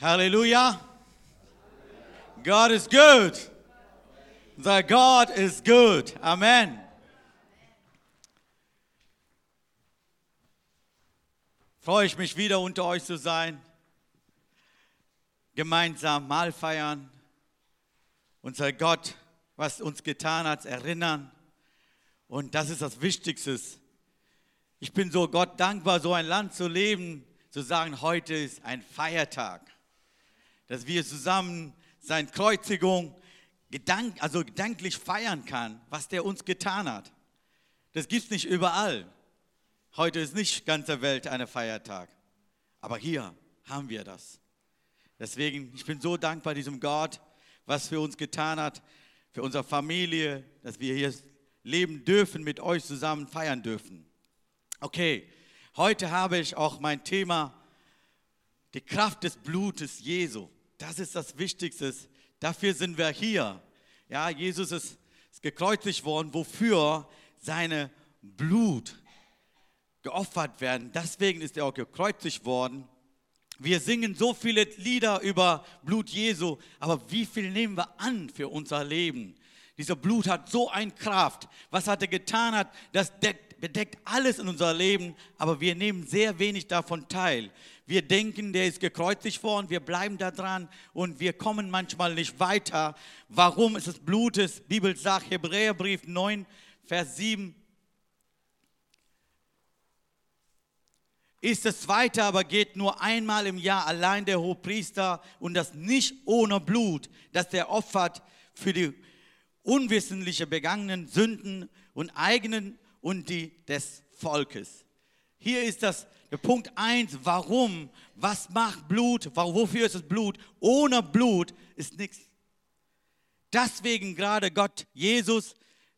Hallelujah. God is good. The God is good. Amen. Freue ich mich wieder unter euch zu sein. Gemeinsam Mahl feiern. Unser Gott, was uns getan hat, erinnern. Und das ist das Wichtigste. Ich bin so Gott dankbar, so ein Land zu leben, zu sagen, heute ist ein Feiertag. Dass wir zusammen seine Kreuzigung gedank, also gedanklich feiern kann, was der uns getan hat. Das gibt es nicht überall. Heute ist nicht ganze Welt ein Feiertag. Aber hier haben wir das. Deswegen, ich bin so dankbar diesem Gott, was für uns getan hat, für unsere Familie, dass wir hier leben dürfen, mit euch zusammen feiern dürfen. Okay, heute habe ich auch mein Thema, die Kraft des Blutes Jesu. Das ist das Wichtigste. Dafür sind wir hier. Ja, Jesus ist, ist gekreuzigt worden, wofür seine Blut geopfert werden. Deswegen ist er auch gekreuzigt worden. Wir singen so viele Lieder über Blut Jesu, aber wie viel nehmen wir an für unser Leben? Dieser Blut hat so eine Kraft. Was er getan hat, das deckt, bedeckt alles in unser Leben, aber wir nehmen sehr wenig davon teil. Wir denken, der ist gekreuzigt worden, wir bleiben da dran und wir kommen manchmal nicht weiter. Warum ist es Blutes? Bibel sagt, Hebräerbrief 9, Vers 7. Ist es weiter, aber geht nur einmal im Jahr allein der Hohepriester und das nicht ohne Blut, das der opfert für die unwissentliche begangenen Sünden und eigenen und die des Volkes. Hier ist das Punkt 1, warum, was macht Blut, wofür ist es Blut? Ohne Blut ist nichts. Deswegen gerade Gott, Jesus,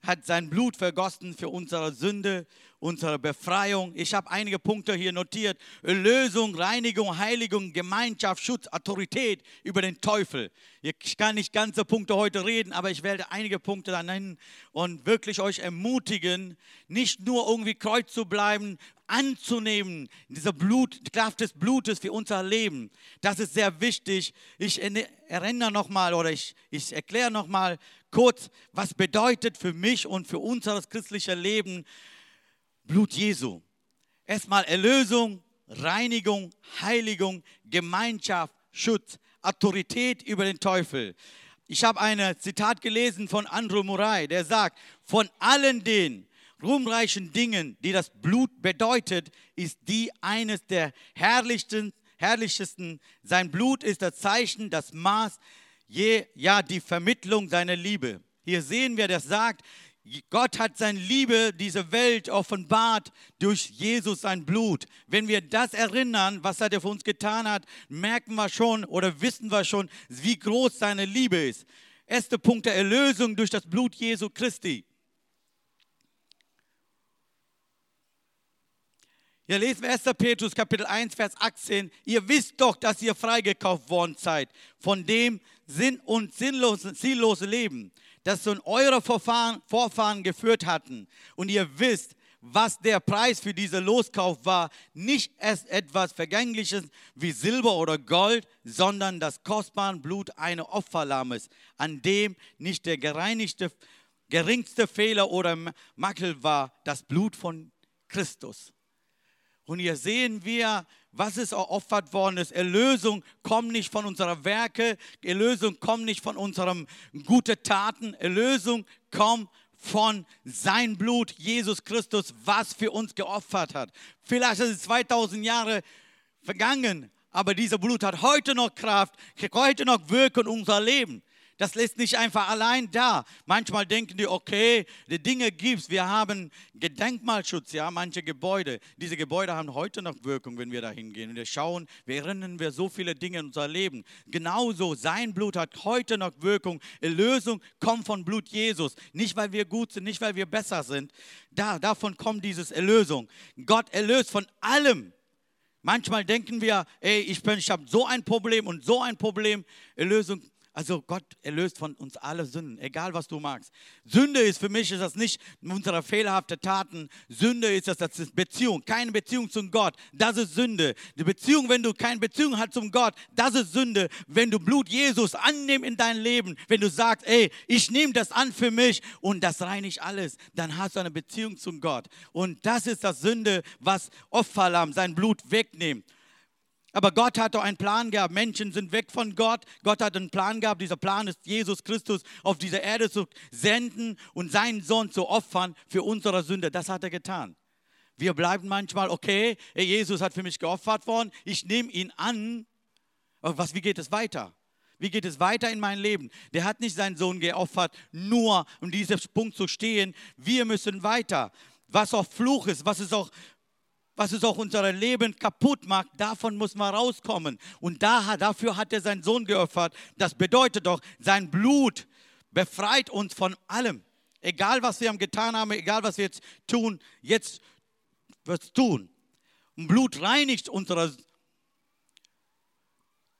hat sein Blut vergossen für unsere Sünde, unsere Befreiung. Ich habe einige Punkte hier notiert. Erlösung, Reinigung, Heiligung, Gemeinschaft, Schutz, Autorität über den Teufel. Ich kann nicht ganze Punkte heute reden, aber ich werde einige Punkte da nennen und wirklich euch ermutigen, nicht nur irgendwie kreuz zu bleiben, anzunehmen, diese Blut, Kraft des Blutes für unser Leben. Das ist sehr wichtig. Ich erinnere nochmal oder ich, ich erkläre nochmal kurz, was bedeutet für mich und für unser christliches Leben Blut Jesu. Erstmal Erlösung, Reinigung, Heiligung, Gemeinschaft, Schutz, Autorität über den Teufel. Ich habe ein Zitat gelesen von Andrew Murray, der sagt, von allen den ruhmreichen Dingen, die das Blut bedeutet, ist die eines der herrlichsten, herrlichsten. Sein Blut ist das Zeichen, das Maß, je, ja, die Vermittlung seiner Liebe. Hier sehen wir, das sagt, Gott hat seine Liebe, diese Welt offenbart durch Jesus sein Blut. Wenn wir das erinnern, was er für uns getan hat, merken wir schon oder wissen wir schon, wie groß seine Liebe ist. Erster Punkt der Erlösung durch das Blut Jesu Christi. Hier lesen wir 1. Petrus Kapitel 1, Vers 18. Ihr wisst doch, dass ihr freigekauft worden seid von dem sinn- und sinnlosen, ziellosen Leben, das schon eure Vorfahren, Vorfahren geführt hatten. Und ihr wisst, was der Preis für diesen Loskauf war. Nicht erst etwas Vergängliches wie Silber oder Gold, sondern das kostbare Blut eines Opferlammes, an dem nicht der gereinigte, geringste Fehler oder Makel war, das Blut von Christus. Und hier sehen wir, was ist opfert worden ist. Erlösung kommt nicht von unseren Werke, Erlösung kommt nicht von unseren guten Taten, Erlösung kommt von sein Blut, Jesus Christus, was für uns geopfert hat. Vielleicht ist es 2000 Jahre vergangen, aber dieser Blut hat heute noch Kraft, heute noch Wirkung in unser Leben. Das lässt nicht einfach allein da. Manchmal denken die, okay, die Dinge gibt's. Wir haben Gedenkmalschutz, ja, manche Gebäude. Diese Gebäude haben heute noch Wirkung, wenn wir da hingehen. Wir schauen, wir erinnern wir so viele Dinge in unser Leben. Genauso, sein Blut hat heute noch Wirkung. Erlösung kommt von Blut Jesus. Nicht, weil wir gut sind, nicht, weil wir besser sind. Da, davon kommt dieses Erlösung. Gott erlöst von allem. Manchmal denken wir, ey, ich, ich habe so ein Problem und so ein Problem. Erlösung Also Gott erlöst von uns alle Sünden, egal was du magst. Sünde ist für mich ist das nicht unsere fehlerhafte Taten. Sünde ist das, das ist Beziehung, keine Beziehung zum Gott. Das ist Sünde. Die Beziehung, wenn du keine Beziehung hast zum Gott, das ist Sünde. Wenn du Blut Jesus annimmst in dein Leben, wenn du sagst, ey, ich nehme das an für mich und das reinigt alles, dann hast du eine Beziehung zum Gott. Und das ist das Sünde, was Opferlamm sein Blut wegnimmt. Aber Gott hat doch einen Plan gehabt. Menschen sind weg von Gott. Gott hat einen Plan gehabt. Dieser Plan ist, Jesus Christus auf diese Erde zu senden und seinen Sohn zu opfern für unsere Sünde. Das hat er getan. Wir bleiben manchmal, okay, Jesus hat für mich geopfert worden. Ich nehme ihn an. Aber was, wie geht es weiter? Wie geht es weiter in mein Leben? Der hat nicht seinen Sohn geopfert, nur um diesen Punkt zu stehen. Wir müssen weiter. Was auch Fluch ist, was ist auch was es auch unser Leben kaputt macht, davon muss man rauskommen. Und da, dafür hat er seinen Sohn geopfert. Das bedeutet doch, sein Blut befreit uns von allem. Egal, was wir getan haben, egal, was wir jetzt tun, jetzt wird es tun. Und Blut reinigt unsere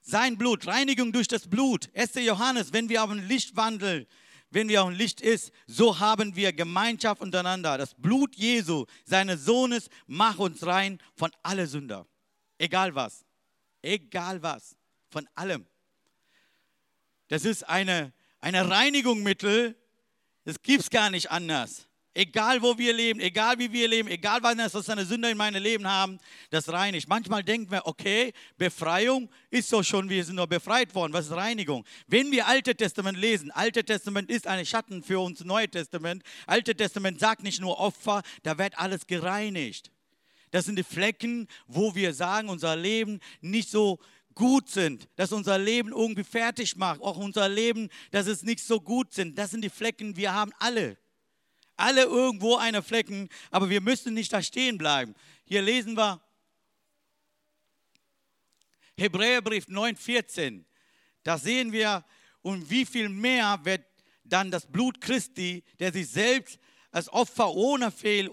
sein Blut, Reinigung durch das Blut. 1. Johannes, wenn wir auf dem Licht wandeln, wenn wir ein Licht ist, so haben wir Gemeinschaft untereinander. Das Blut Jesu, seines Sohnes, macht uns rein von alle Sünder. Egal was. Egal was. Von allem. Das ist eine, eine Reinigungsmittel. Das gibt es gar nicht anders. Egal wo wir leben, egal wie wir leben, egal was eine Sünde in meinem Leben haben, das reinigt. Manchmal denken wir, okay, Befreiung ist so schon, wir sind nur befreit worden. Was ist Reinigung? Wenn wir Alte Testament lesen, Alte Testament ist ein Schatten für uns Neue Testament. Alte Testament sagt nicht nur Opfer, da wird alles gereinigt. Das sind die Flecken, wo wir sagen, unser Leben nicht so gut sind, dass unser Leben irgendwie fertig macht, auch unser Leben, dass es nicht so gut sind. Das sind die Flecken, wir haben alle alle irgendwo eine Flecken, aber wir müssen nicht da stehen bleiben. Hier lesen wir Hebräerbrief 9,14. Da sehen wir, und wie viel mehr wird dann das Blut Christi, der sich selbst als Opfer ohne Fehl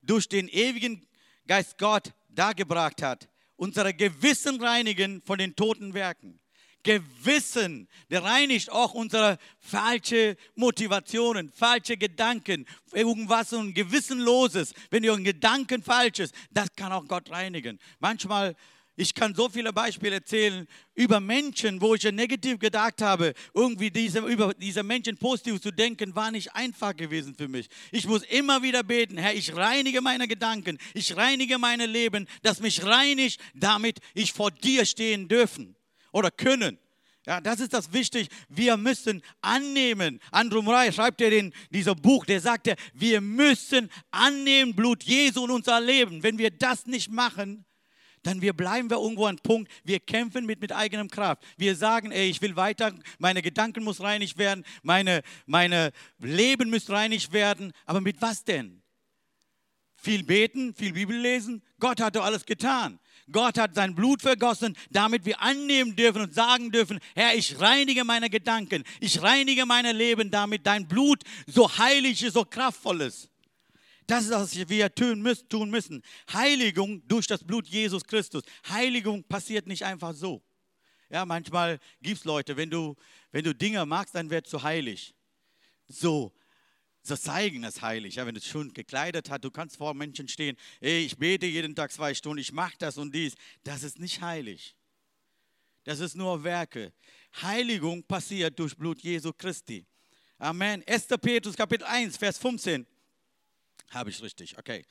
durch den ewigen Geist Gott dargebracht hat, unsere Gewissen reinigen von den toten Werken. Gewissen, der reinigt auch unsere falsche Motivationen, falsche Gedanken, irgendwas und Gewissenloses. Wenn ihr ein Gedanken falsch ist, das kann auch Gott reinigen. Manchmal ich kann so viele Beispiele erzählen über Menschen, wo ich negativ gedacht habe. Irgendwie diese, über diese Menschen positiv zu denken, war nicht einfach gewesen für mich. Ich muss immer wieder beten, Herr, ich reinige meine Gedanken, ich reinige mein Leben, dass mich reinigt, damit ich vor dir stehen dürfen oder können. Ja, das ist das wichtig. Wir müssen annehmen. Andrew Murray schreibt er in diesem Buch, der sagt, wir müssen annehmen Blut Jesu in unser Leben. Wenn wir das nicht machen, dann wir bleiben wir irgendwo an Punkt, wir kämpfen mit, mit eigenem Kraft. Wir sagen, ey, ich will weiter, meine Gedanken muss reinig werden, meine, meine Leben muss reinig werden. Aber mit was denn? Viel beten, viel Bibel lesen? Gott hat doch alles getan. Gott hat sein Blut vergossen, damit wir annehmen dürfen und sagen dürfen, Herr, ich reinige meine Gedanken, ich reinige mein Leben, damit dein Blut so heilig ist, so kraftvoll ist. Das ist, was wir tun müssen. Heiligung durch das Blut Jesus Christus. Heiligung passiert nicht einfach so. Ja, manchmal gibt es Leute, wenn du, wenn du Dinge magst, dann wird du heilig. So, so zeigen es heilig. Ja, wenn du es schon gekleidet hast, du kannst vor Menschen stehen, ey, ich bete jeden Tag zwei Stunden, ich mache das und dies. Das ist nicht heilig. Das ist nur Werke. Heiligung passiert durch Blut Jesu Christi. Amen. 1. Petrus Kapitel 1, Vers 15. Habe ich richtig, okay.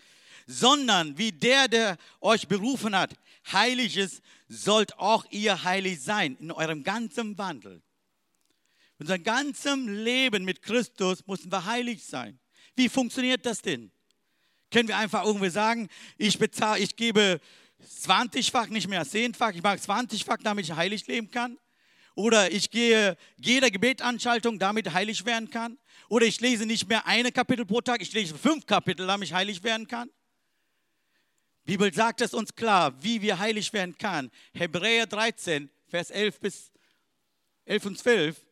Sondern wie der, der euch berufen hat, heilig ist, sollt auch ihr heilig sein in eurem ganzen Wandel unser ganzem Leben mit Christus müssen wir heilig sein. Wie funktioniert das denn? Können wir einfach irgendwie sagen, ich bezahle, ich gebe 20-fach, nicht mehr 10-fach, ich mache 20-fach, damit ich heilig leben kann? Oder ich gehe jeder Gebetanschaltung, damit heilig werden kann? Oder ich lese nicht mehr eine Kapitel pro Tag, ich lese fünf Kapitel, damit ich heilig werden kann? Die Bibel sagt es uns klar, wie wir heilig werden kann. Hebräer 13, Vers 11 bis 11 und 12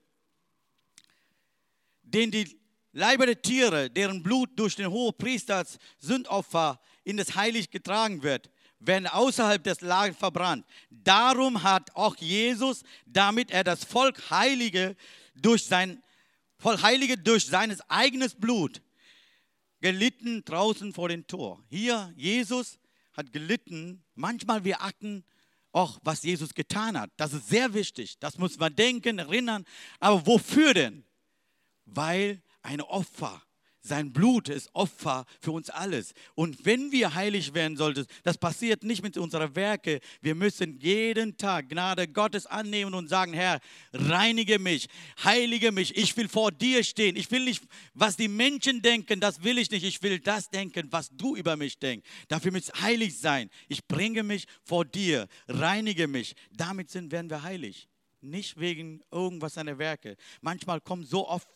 den die Leiber der Tiere, deren Blut durch den Hohepriester als Sündopfer in das Heilig getragen wird, werden außerhalb des Lagers verbrannt. Darum hat auch Jesus, damit er das Volk Heilige durch sein voll Heilige durch seines eigenes Blut gelitten draußen vor dem Tor. Hier, Jesus hat gelitten. Manchmal wir achten auch, was Jesus getan hat. Das ist sehr wichtig. Das muss man denken, erinnern. Aber wofür denn? Weil ein Opfer sein Blut ist Opfer für uns alles. Und wenn wir heilig werden sollten, das passiert nicht mit unseren Werken. Wir müssen jeden Tag Gnade Gottes annehmen und sagen, Herr, reinige mich, heilige mich. Ich will vor dir stehen. Ich will nicht, was die Menschen denken, das will ich nicht. Ich will das denken, was du über mich denkst. Dafür muss heilig sein. Ich bringe mich vor dir, reinige mich. Damit sind, werden wir heilig nicht wegen irgendwas seiner Werke. Manchmal kommt so oft,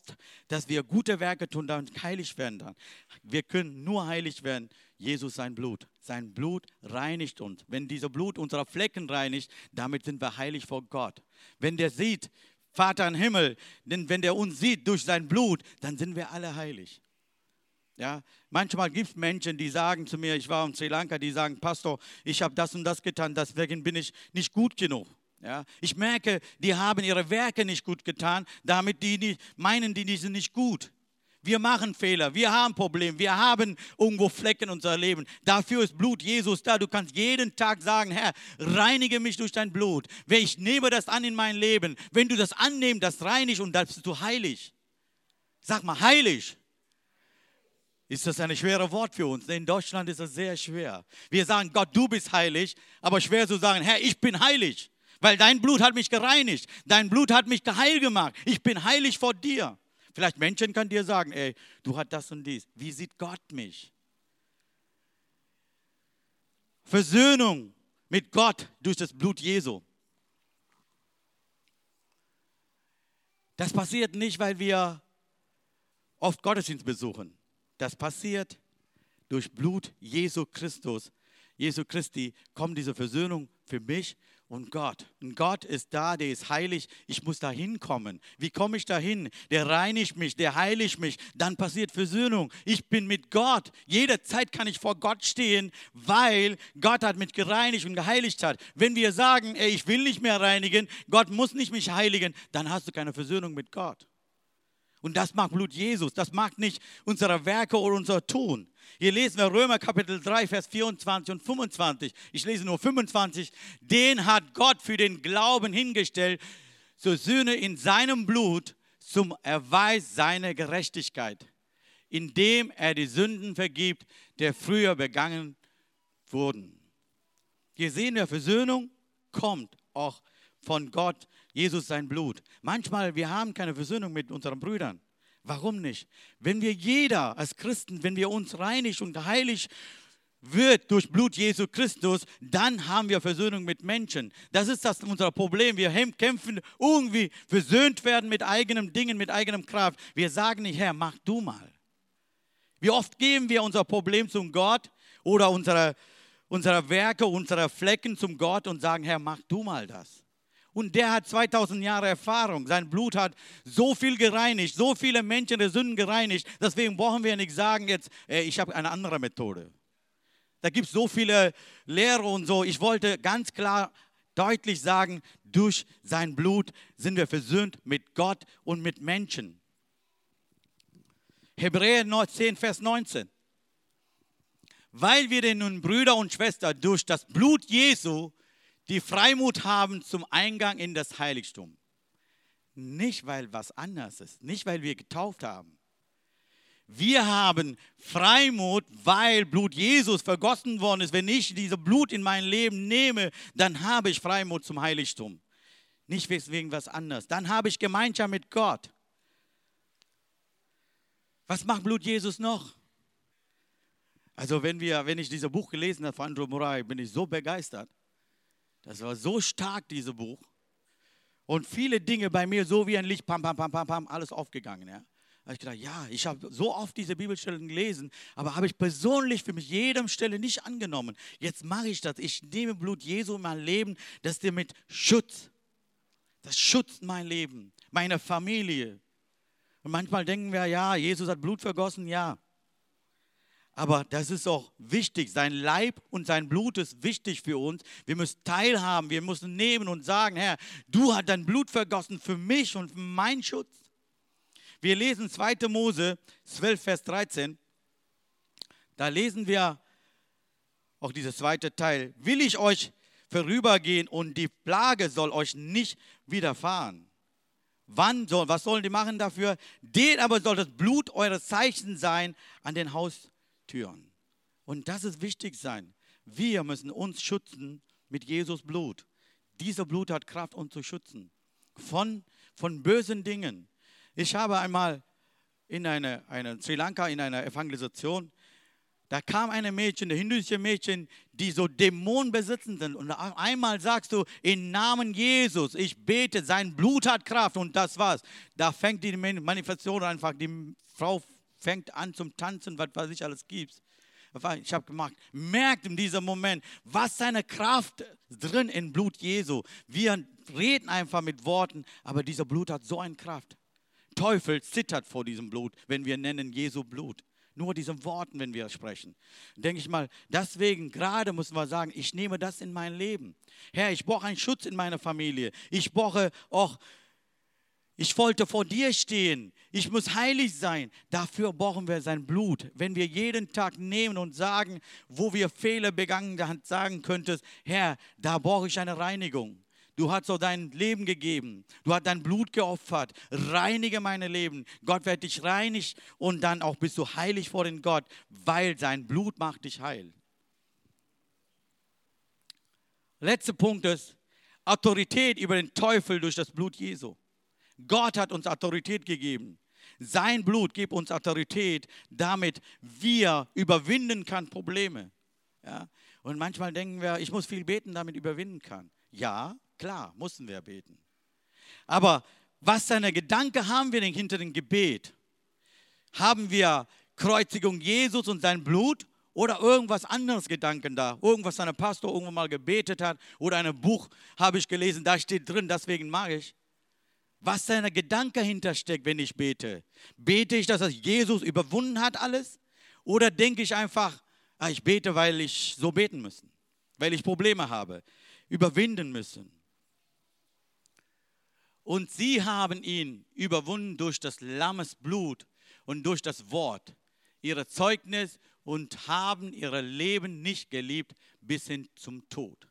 dass wir gute Werke tun, dann heilig werden dann. Wir können nur heilig werden, Jesus sein Blut. Sein Blut reinigt uns. Wenn dieser Blut unsere Flecken reinigt, damit sind wir heilig vor Gott. Wenn der sieht, Vater im Himmel, denn wenn der uns sieht durch sein Blut, dann sind wir alle heilig. Ja, manchmal gibt es Menschen, die sagen zu mir, ich war in Sri Lanka, die sagen, Pastor, ich habe das und das getan, deswegen bin ich nicht gut genug. Ja, ich merke, die haben ihre Werke nicht gut getan, damit die nicht, meinen, die, die sind nicht gut. Wir machen Fehler, wir haben Probleme, wir haben irgendwo Flecken in unser Leben. Dafür ist Blut Jesus da. Du kannst jeden Tag sagen, Herr, reinige mich durch dein Blut. Ich nehme das an in mein Leben. Wenn du das annimmst, das reinigt und dann bist du heilig. Sag mal, heilig. Ist das ein schweres Wort für uns? In Deutschland ist das sehr schwer. Wir sagen, Gott, du bist heilig, aber schwer zu sagen, Herr, ich bin heilig weil dein Blut hat mich gereinigt, dein Blut hat mich heil gemacht. Ich bin heilig vor dir. Vielleicht Menschen können dir sagen, ey, du hast das und dies. Wie sieht Gott mich? Versöhnung mit Gott durch das Blut Jesu. Das passiert nicht, weil wir oft Gottesdienst besuchen. Das passiert durch Blut Jesu Christus. Jesu Christi kommt diese Versöhnung für mich und Gott. Und Gott ist da, der ist heilig. Ich muss da hinkommen. Wie komme ich da hin? Der reinigt mich, der heiligt mich. Dann passiert Versöhnung. Ich bin mit Gott. Jederzeit kann ich vor Gott stehen, weil Gott hat mich gereinigt und geheiligt hat. Wenn wir sagen, ey, ich will nicht mehr reinigen, Gott muss nicht mich heiligen, dann hast du keine Versöhnung mit Gott. Und das mag Blut Jesus, das mag nicht unsere Werke oder unser Tun. Hier lesen wir Römer Kapitel 3, Vers 24 und 25. Ich lese nur 25. Den hat Gott für den Glauben hingestellt, zur Sühne in seinem Blut zum Erweis seiner Gerechtigkeit, indem er die Sünden vergibt, der früher begangen wurden. Hier sehen wir, Versöhnung kommt auch von Gott Jesus sein Blut. Manchmal, wir haben keine Versöhnung mit unseren Brüdern. Warum nicht? Wenn wir jeder als Christen, wenn wir uns reinig und heilig wird durch Blut Jesu Christus, dann haben wir Versöhnung mit Menschen. Das ist das unser Problem. Wir kämpfen irgendwie versöhnt werden mit eigenen Dingen, mit eigenem Kraft. Wir sagen nicht, Herr, mach du mal. Wie oft geben wir unser Problem zum Gott oder unsere, unsere Werke, unsere Flecken zum Gott und sagen, Herr, mach du mal das. Und der hat 2000 Jahre Erfahrung. Sein Blut hat so viel gereinigt, so viele Menschen der Sünden gereinigt. Deswegen brauchen wir nicht sagen jetzt, ey, ich habe eine andere Methode. Da gibt es so viele Lehre und so. Ich wollte ganz klar deutlich sagen, durch sein Blut sind wir versöhnt mit Gott und mit Menschen. Hebräer 10, Vers 19. Weil wir denn nun Brüder und Schwestern durch das Blut Jesu die Freimut haben zum Eingang in das Heiligtum. Nicht, weil was anders ist, nicht, weil wir getauft haben. Wir haben Freimut, weil Blut Jesus vergossen worden ist. Wenn ich dieses Blut in mein Leben nehme, dann habe ich Freimut zum Heiligtum. Nicht wegen was anderes. Dann habe ich Gemeinschaft mit Gott. Was macht Blut Jesus noch? Also wenn, wir, wenn ich dieses Buch gelesen habe von Andrew Murray, bin ich so begeistert. Das war so stark, dieses Buch. Und viele Dinge bei mir so wie ein Licht, pam, pam, pam, pam, pam, alles aufgegangen. Ja. Da habe ich gedacht, ja, ich habe so oft diese Bibelstellen gelesen, aber habe ich persönlich für mich jedem Stelle nicht angenommen. Jetzt mache ich das. Ich nehme Blut Jesu in mein Leben, das dir mit Schutz. Das schützt mein Leben, meine Familie. Und manchmal denken wir, ja, Jesus hat Blut vergossen, ja. Aber das ist auch wichtig. Sein Leib und sein Blut ist wichtig für uns. Wir müssen teilhaben. Wir müssen nehmen und sagen, Herr, du hast dein Blut vergossen für mich und für meinen Schutz. Wir lesen 2. Mose 12, Vers 13. Da lesen wir auch dieser zweite Teil. Will ich euch vorübergehen und die Plage soll euch nicht widerfahren. Wann soll, was sollen die machen dafür? Den aber soll das Blut eures Zeichen sein an den Haustüren. Und das ist wichtig sein. Wir müssen uns schützen mit Jesus Blut. Dieser Blut hat Kraft, uns zu schützen von, von bösen Dingen. Ich habe einmal in einer eine Sri Lanka in einer Evangelisation da kam eine Mädchen, eine hindusische Mädchen, die so Dämonen besitzen sind. Und einmal sagst du, im Namen Jesus, ich bete, sein Blut hat Kraft und das war's. Da fängt die Manifestation einfach, die Frau fängt an zum Tanzen, was weiß ich alles gibt. Ich habe gemacht, merkt in diesem Moment, was seine Kraft drin im Blut Jesu. Wir reden einfach mit Worten, aber dieser Blut hat so eine Kraft. Teufel zittert vor diesem Blut, wenn wir nennen Jesu Blut. Nur diesen Worten, wenn wir sprechen. Denke ich mal, deswegen gerade müssen wir sagen, ich nehme das in mein Leben. Herr, ich brauche einen Schutz in meiner Familie. Ich brauche auch, ich wollte vor dir stehen. Ich muss heilig sein. Dafür brauchen wir sein Blut. Wenn wir jeden Tag nehmen und sagen, wo wir Fehler begangen haben, sagen könntest, Herr, da brauche ich eine Reinigung. Du hast so dein Leben gegeben. Du hast dein Blut geopfert. Reinige meine Leben. Gott wird dich reinig und dann auch bist du heilig vor den Gott, weil sein Blut macht dich heil. Letzter Punkt ist Autorität über den Teufel durch das Blut Jesu. Gott hat uns Autorität gegeben. Sein Blut gibt uns Autorität, damit wir überwinden kann Probleme. Ja? Und manchmal denken wir, ich muss viel beten, damit überwinden kann. Ja, Klar, mussten wir beten. Aber was für eine Gedanke haben wir denn hinter dem Gebet? Haben wir Kreuzigung Jesus und sein Blut oder irgendwas anderes Gedanken da? Irgendwas ein Pastor irgendwann mal gebetet hat oder ein Buch habe ich gelesen, da steht drin, deswegen mache ich. Was seine Gedanke hintersteckt, wenn ich bete? Bete ich, dass das Jesus überwunden hat alles? Oder denke ich einfach, ah, ich bete, weil ich so beten müssen, weil ich Probleme habe, überwinden müssen? Und sie haben ihn überwunden durch das Lammes Blut und durch das Wort, ihre Zeugnis und haben ihr Leben nicht geliebt bis hin zum Tod.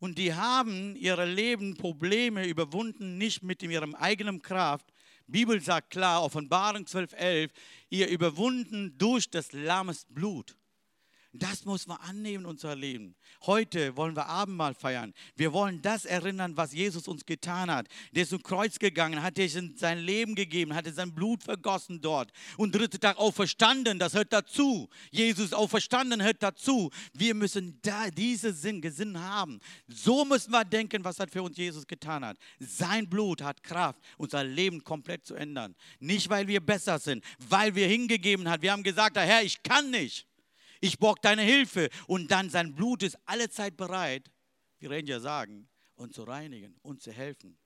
Und die haben ihre Leben Probleme überwunden, nicht mit ihrem eigenen Kraft. Bibel sagt klar, Offenbarung 12,11, ihr überwunden durch das Lammes Blut. Das muss man annehmen unser Leben. Heute wollen wir Abendmahl feiern. Wir wollen das erinnern, was Jesus uns getan hat. Der ist zum Kreuz gegangen, hat sein Leben gegeben, hat sein Blut vergossen dort und dritte Tag auferstanden. Das hört dazu. Jesus auferstanden hört dazu. Wir müssen da diese Sinn, Gesinn haben. So müssen wir denken, was hat für uns Jesus getan hat. Sein Blut hat Kraft, unser Leben komplett zu ändern. Nicht, weil wir besser sind, weil wir hingegeben haben. Wir haben gesagt, Herr, ich kann nicht ich brauche deine Hilfe. Und dann sein Blut ist allezeit bereit, wie Ranger sagen, uns zu reinigen, uns zu helfen.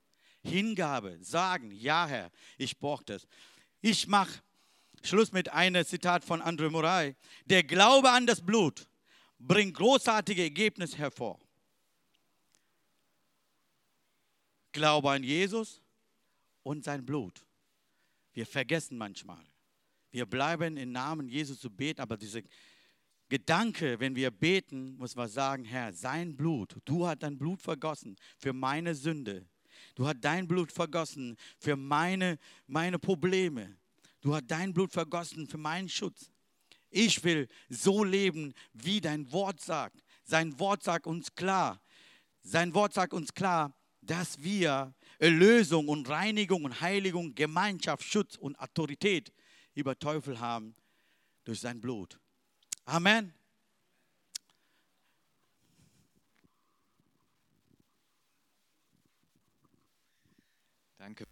Hingabe, sagen, ja Herr, ich brauche das. Ich mache Schluss mit einem Zitat von André Moray. Der Glaube an das Blut bringt großartige Ergebnisse hervor. Glaube an Jesus und sein Blut. Wir vergessen manchmal. Wir bleiben im Namen Jesus zu beten, aber diese Gedanke, wenn wir beten, muss man sagen, Herr, sein Blut, du hast dein Blut vergossen für meine Sünde. Du hast dein Blut vergossen für meine, meine Probleme. Du hast dein Blut vergossen für meinen Schutz. Ich will so leben, wie dein Wort sagt. Sein Wort sagt uns klar. Sein Wort sagt uns klar, dass wir Erlösung und Reinigung und Heiligung, Gemeinschaft, Schutz und Autorität über Teufel haben durch sein Blut. Amen. Danke.